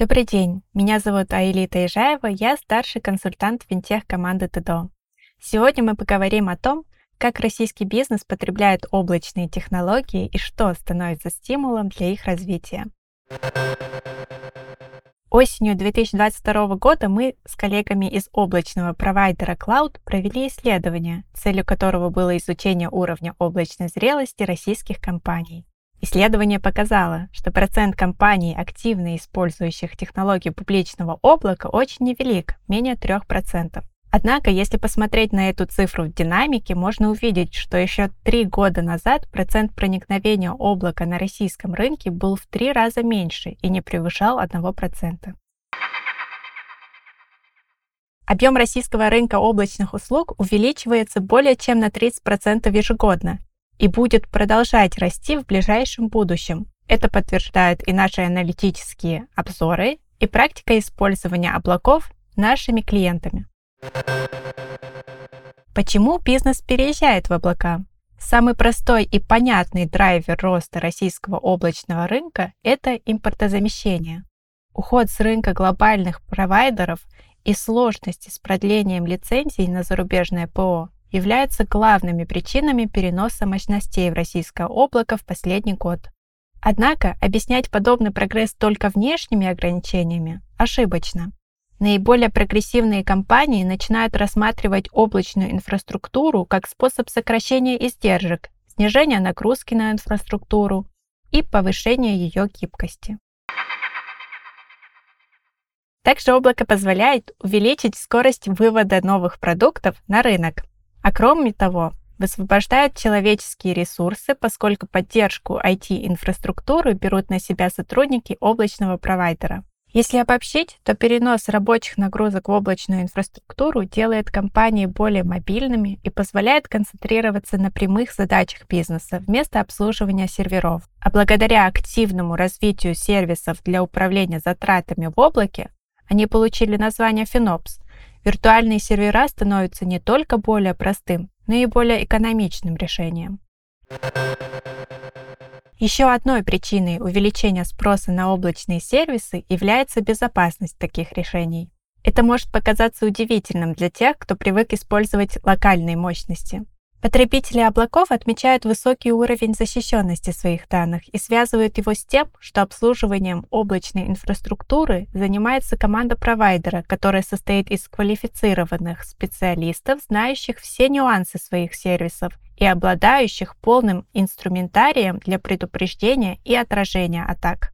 Добрый день, меня зовут Аэлита Ижаева, я старший консультант финтех команды ТДО. Сегодня мы поговорим о том, как российский бизнес потребляет облачные технологии и что становится стимулом для их развития. Осенью 2022 года мы с коллегами из облачного провайдера Cloud провели исследование, целью которого было изучение уровня облачной зрелости российских компаний. Исследование показало, что процент компаний, активно использующих технологии публичного облака, очень невелик, менее 3%. Однако, если посмотреть на эту цифру в динамике, можно увидеть, что еще три года назад процент проникновения облака на российском рынке был в три раза меньше и не превышал 1%. Объем российского рынка облачных услуг увеличивается более чем на 30% ежегодно и будет продолжать расти в ближайшем будущем. Это подтверждают и наши аналитические обзоры, и практика использования облаков нашими клиентами. Почему бизнес переезжает в облака? Самый простой и понятный драйвер роста российского облачного рынка – это импортозамещение. Уход с рынка глобальных провайдеров и сложности с продлением лицензий на зарубежное ПО являются главными причинами переноса мощностей в российское облако в последний год. Однако объяснять подобный прогресс только внешними ограничениями ошибочно. Наиболее прогрессивные компании начинают рассматривать облачную инфраструктуру как способ сокращения издержек, снижения нагрузки на инфраструктуру и повышения ее гибкости. Также облако позволяет увеличить скорость вывода новых продуктов на рынок, а кроме того, высвобождают человеческие ресурсы, поскольку поддержку IT-инфраструктуры берут на себя сотрудники облачного провайдера. Если обобщить, то перенос рабочих нагрузок в облачную инфраструктуру делает компании более мобильными и позволяет концентрироваться на прямых задачах бизнеса вместо обслуживания серверов. А благодаря активному развитию сервисов для управления затратами в облаке, они получили название FinOps. Виртуальные сервера становятся не только более простым, но и более экономичным решением. Еще одной причиной увеличения спроса на облачные сервисы является безопасность таких решений. Это может показаться удивительным для тех, кто привык использовать локальные мощности. Потребители облаков отмечают высокий уровень защищенности своих данных и связывают его с тем, что обслуживанием облачной инфраструктуры занимается команда провайдера, которая состоит из квалифицированных специалистов, знающих все нюансы своих сервисов и обладающих полным инструментарием для предупреждения и отражения атак.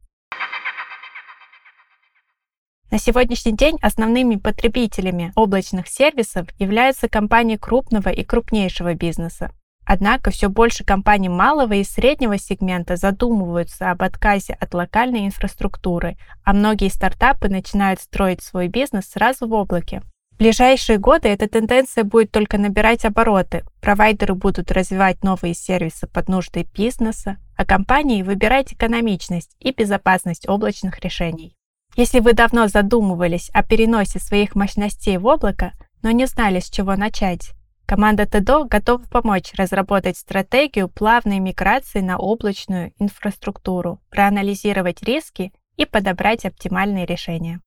На сегодняшний день основными потребителями облачных сервисов являются компании крупного и крупнейшего бизнеса. Однако все больше компаний малого и среднего сегмента задумываются об отказе от локальной инфраструктуры, а многие стартапы начинают строить свой бизнес сразу в облаке. В ближайшие годы эта тенденция будет только набирать обороты. Провайдеры будут развивать новые сервисы под нужды бизнеса, а компании выбирать экономичность и безопасность облачных решений. Если вы давно задумывались о переносе своих мощностей в облако, но не знали, с чего начать, команда ТДО готова помочь разработать стратегию плавной миграции на облачную инфраструктуру, проанализировать риски и подобрать оптимальные решения.